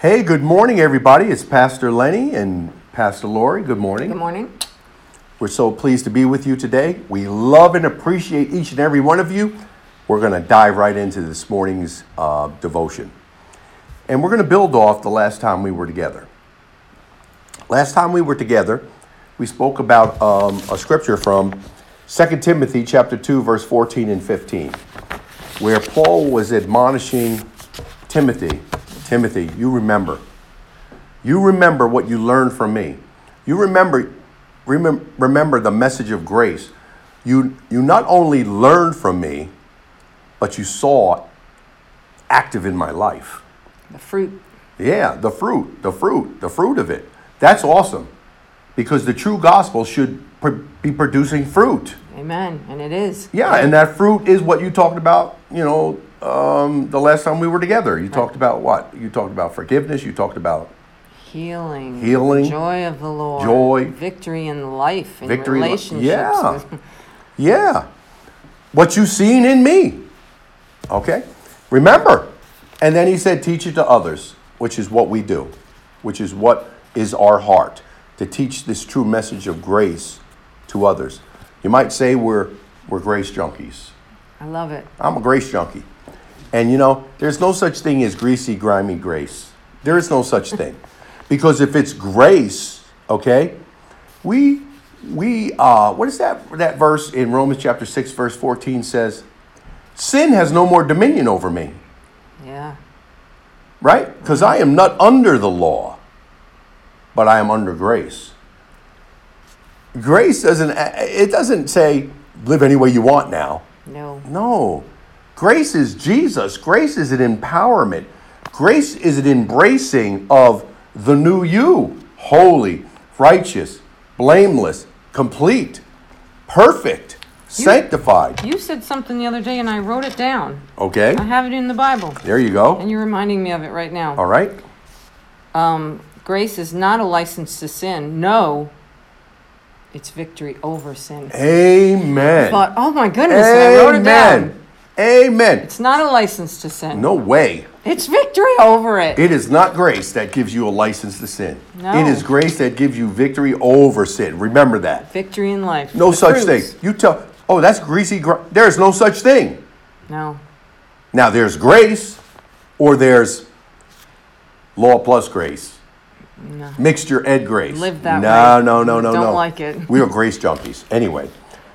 Hey, good morning, everybody. It's Pastor Lenny and Pastor Lori. Good morning. Good morning. We're so pleased to be with you today. We love and appreciate each and every one of you. We're going to dive right into this morning's uh, devotion. And we're going to build off the last time we were together. Last time we were together, we spoke about um, a scripture from 2 Timothy chapter 2 verse 14 and 15 where Paul was admonishing Timothy, Timothy, you remember. You remember what you learned from me. You remember remember, remember the message of grace. You you not only learned from me, but you saw active in my life. The fruit. Yeah, the fruit, the fruit, the fruit of it. That's awesome. Because the true gospel should pr- be producing fruit. Amen. And it is. Yeah, and that fruit is what you talked about, you know, um, the last time we were together. You talked about what? You talked about forgiveness. You talked about Healing. Healing. Joy of the Lord. Joy. Victory in life. In Victory relationships. Yeah. Yeah. What you've seen in me. Okay? Remember. And then he said, teach it to others, which is what we do, which is what is our heart, to teach this true message of grace to others. You might say we're, we're grace junkies. I love it. I'm a grace junkie. And you know, there's no such thing as greasy, grimy grace. There is no such thing. Because if it's grace, okay, we we uh what is that that verse in Romans chapter 6 verse 14 says, sin has no more dominion over me, Yeah. right? Because I am not under the law, but I am under grace. Grace doesn't it doesn't say live any way you want now. No. No. Grace is Jesus. Grace is an empowerment. Grace is an embracing of the new you holy, righteous, blameless, complete, perfect, sanctified. You said something the other day and I wrote it down. Okay? I have it in the Bible. There you go. And you're reminding me of it right now. All right? Um, grace is not a license to sin. No. It's victory over sin. Amen. thought, oh my goodness, and I wrote it down. Amen. It's not a license to sin. No way. It's victory over it. It is not grace that gives you a license to sin. No. It is grace that gives you victory over sin. Remember that. victory in life. No The such thing. You tell, oh, that's greasy. Gr-. There's no such thing. No. Now, there's grace or there's law plus grace. No. Mixture ed grace. Live that no, way. No, no, no, Don't no. like it. We are grace junkies. Anyway,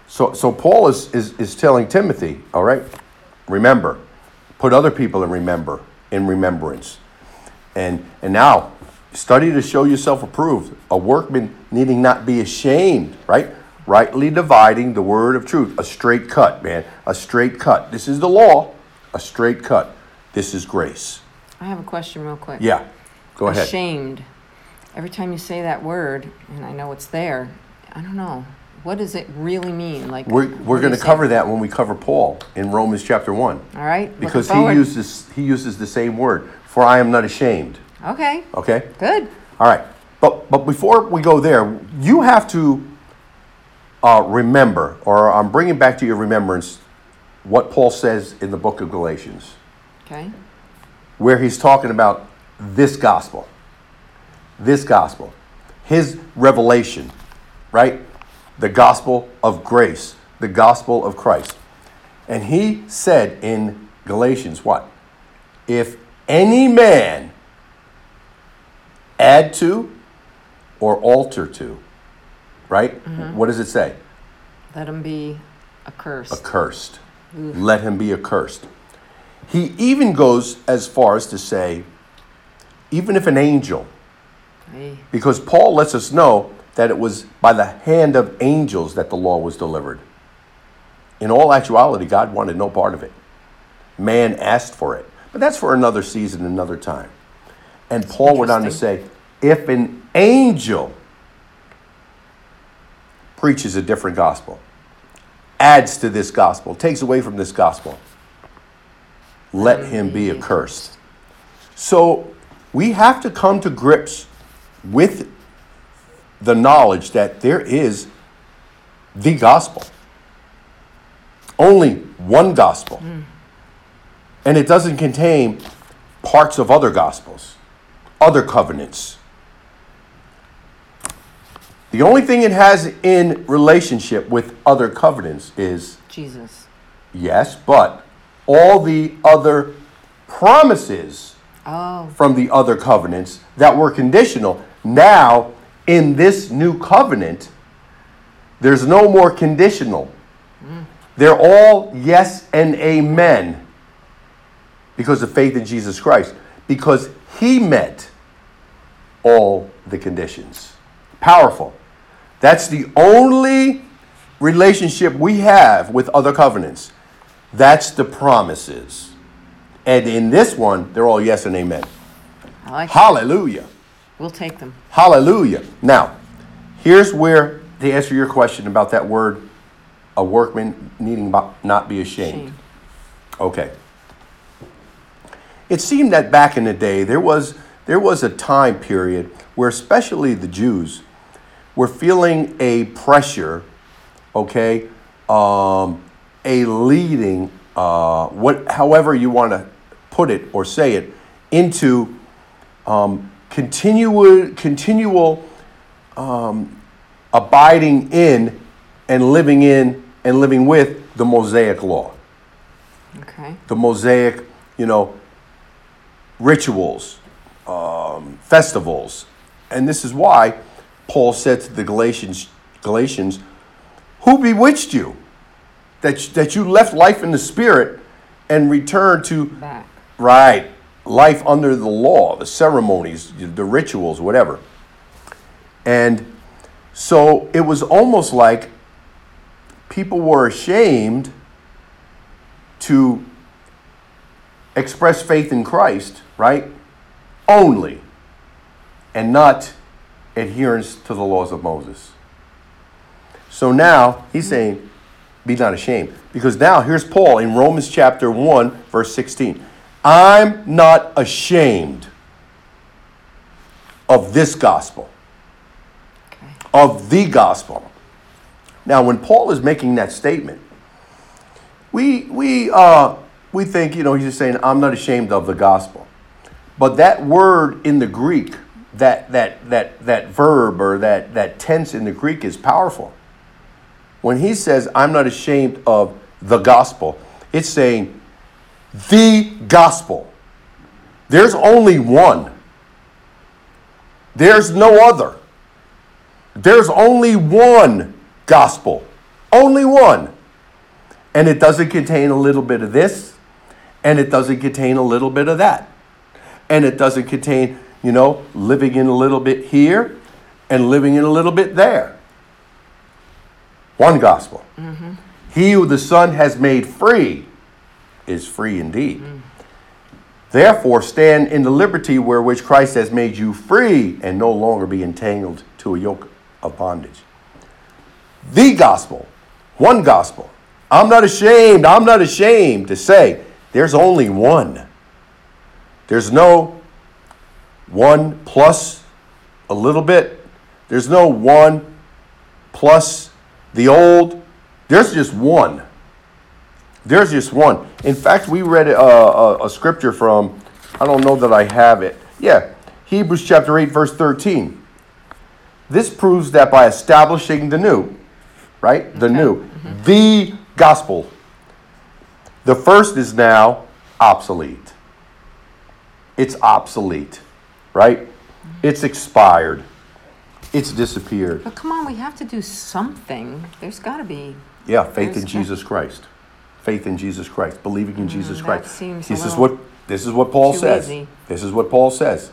so so Paul is, is is telling Timothy, all right, remember, put other people in remember in remembrance, and and now study to show yourself approved, a workman needing not be ashamed, right? Rightly dividing the word of truth, a straight cut, man, a straight cut. This is the law, a straight cut. This is grace. I have a question real quick. Yeah, go ahead. Ashamed. Every time you say that word, and I know it's there, I don't know. What does it really mean? Like We're, we're going to cover that when we cover Paul in Romans chapter 1. All right. Because he forward. uses, he uses the same word, for I am not ashamed. Okay. Okay? Good. All right. But, but before we go there, you have to uh, remember, or I'm bringing back to your remembrance, what Paul says in the book of Galatians, Okay. where he's talking about this gospel. This gospel. His revelation, right? The gospel of grace, the gospel of Christ. And he said in Galatians, what? If any man add to or alter to, right? Mm-hmm. What does it say? Let him be accursed. Accursed. Let him be accursed. He even goes as far as to say, even if an angel, Hey, because Paul lets us know that it was by the hand of angels that the law was delivered. In all actuality, God wanted no part of it. Man asked for it. But that's for another season, another time. And Paul went on to say, if an angel preaches a different gospel, adds to this gospel, takes away from this gospel, let him be mm. accursed. So we have to come to grips with the knowledge that there is the gospel. Only one gospel. Mm. And it doesn't contain parts of other gospels. other covenants. The only thing it has in relationship with other covenants is Jesus. yes, but all the other promises Oh, from the other covenants that were conditional. Now, in this new covenant, there's no more conditional. They're all yes and amen because of faith in Jesus Christ, because he met all the conditions. Powerful. That's the only relationship we have with other covenants. That's the promises. And in this one, they're all yes and amen. Like. Hallelujah. We'll take them. Hallelujah. Now, here's where to answer your question about that word, a workman needing not be ashamed. Shame. Okay. It seemed that back in the day there was there was a time period where especially the Jews were feeling a pressure, okay, um, a leading, uh, what however you want to put it or say it, into um, continual continual um, abiding in and living in and living with the Mosaic law Okay. the Mosaic, you know, rituals, um, festivals. And this is why Paul said to the Galatians, Galatians, who bewitched you? That, that you left life in the spirit and returned to, Back. right, life under the law, the ceremonies, the rituals, whatever. And so it was almost like people were ashamed to express faith in Christ, right? Only, and not adherence to the laws of Moses. So now he's saying, be not ashamed. Because now here's Paul in Romans chapter 1, verse 16. I'm not ashamed of this gospel, Okay. of the gospel. Now, when Paul is making that statement, we we uh, we think you know he's just saying I'm not ashamed of the gospel, but that word in the Greek, that that that that verb or that that tense in the Greek is powerful. When he says I'm not ashamed of the gospel, it's saying the gospel. There's only one. There's no other. There's only one gospel. Only one. And it doesn't contain a little bit of this, and it doesn't contain a little bit of that. And it doesn't contain, you know, living in a little bit here and living in a little bit there. One gospel. Mm-hmm. He who the Son has made free is free indeed. Therefore, stand in the liberty wherewith Christ has made you free and no longer be entangled to a yoke of bondage. The gospel, one gospel. I'm not ashamed, I'm not ashamed to say there's only one. There's no one plus a little bit, there's no one plus the old. There's just one. There's just one. In fact, we read a, a, a scripture from, I don't know that I have it. Yeah, Hebrews chapter 8, verse 13. This proves that by establishing the new, right? The new, mm-hmm. the gospel, the first is now obsolete. It's obsolete, right? Mm-hmm. It's expired. It's disappeared. But come on, we have to do something. There's got to be. Yeah, faith in Jesus Christ. Faith in Jesus Christ. Believing in mm, Jesus Christ. this is what this is what Paul says. easy. This is what Paul says.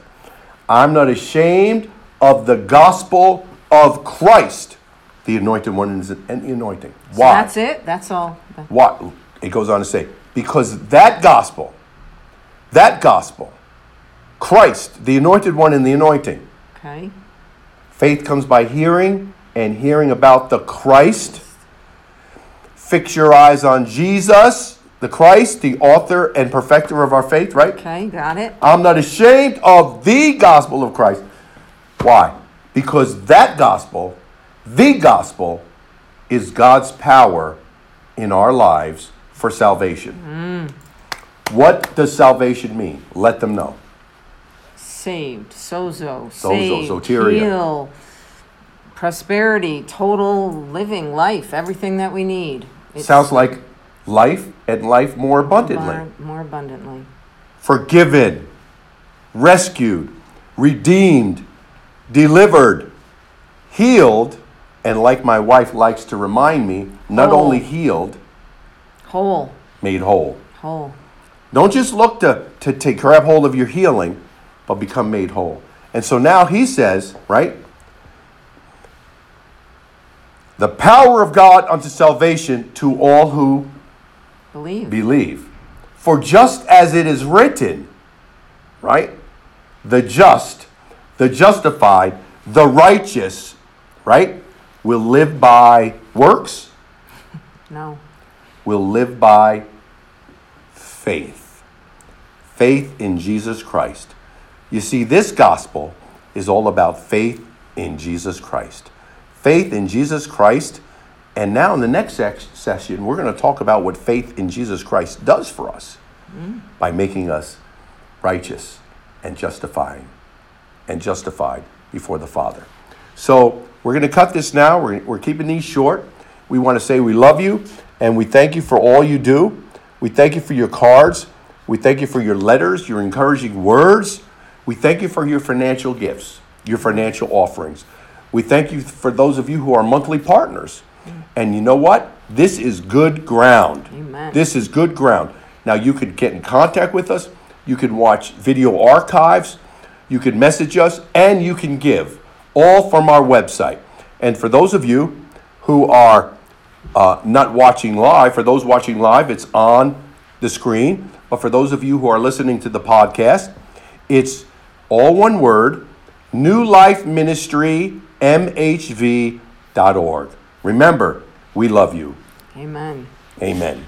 I'm not ashamed of the gospel of Christ, the anointed one and the anointing. So Why? that's it. That's all. Why? It goes on to say, because that gospel, that gospel, Christ, the anointed one and the anointing, Okay. Faith comes by hearing, and hearing about the Christ. Fix your eyes on Jesus, the Christ, the author and perfecter of our faith, right? Okay. Got it. I'm not ashamed of the gospel of Christ. Why? Because that gospel, the gospel, is God's power in our lives for salvation. Mm. What does salvation mean? Let them know. saved, sozo, saved, soteria. heal, prosperity, total living life, everything that we need. It's Sounds like life and life more abundantly. more, more abundantly. Forgiven, rescued, redeemed, delivered, healed, and like my wife likes to remind me, not Whole. only healed, Whole, made whole. whole. Don't just look to, to, to grab hold of your healing, but become made whole. And so now he says, right? The power of God unto salvation to all who Believe. believe. For just as it is written, right? The just, the justified, the righteous, right? Will live by works, no. will live by faith. Faith in Jesus Christ. You see, this gospel is all about faith in Jesus Christ. Faith in Jesus Christ. And now, in the next session, we're going to talk about what faith in Jesus Christ does for us mm. by making us righteous and justifying and justified before the Father. So, we're going to cut this now. We're, we're keeping these short. We want to say we love you and we thank you for all you do. We thank you for your cards. We thank you for your letters, your encouraging words. We thank you for your financial gifts, your financial offerings. We thank you for those of you who are monthly partners. And you know what? This is good ground. Amen. This is good ground. Now, you could get in contact with us, you can watch video archives, you can message us, and you can give, all from our website. And for those of you who are uh, not watching live, for those watching live, it's on the screen. But for those of you who are listening to the podcast, it's all one word New Life Ministry, MHV.org. Remember, we love you. Amen. Amen.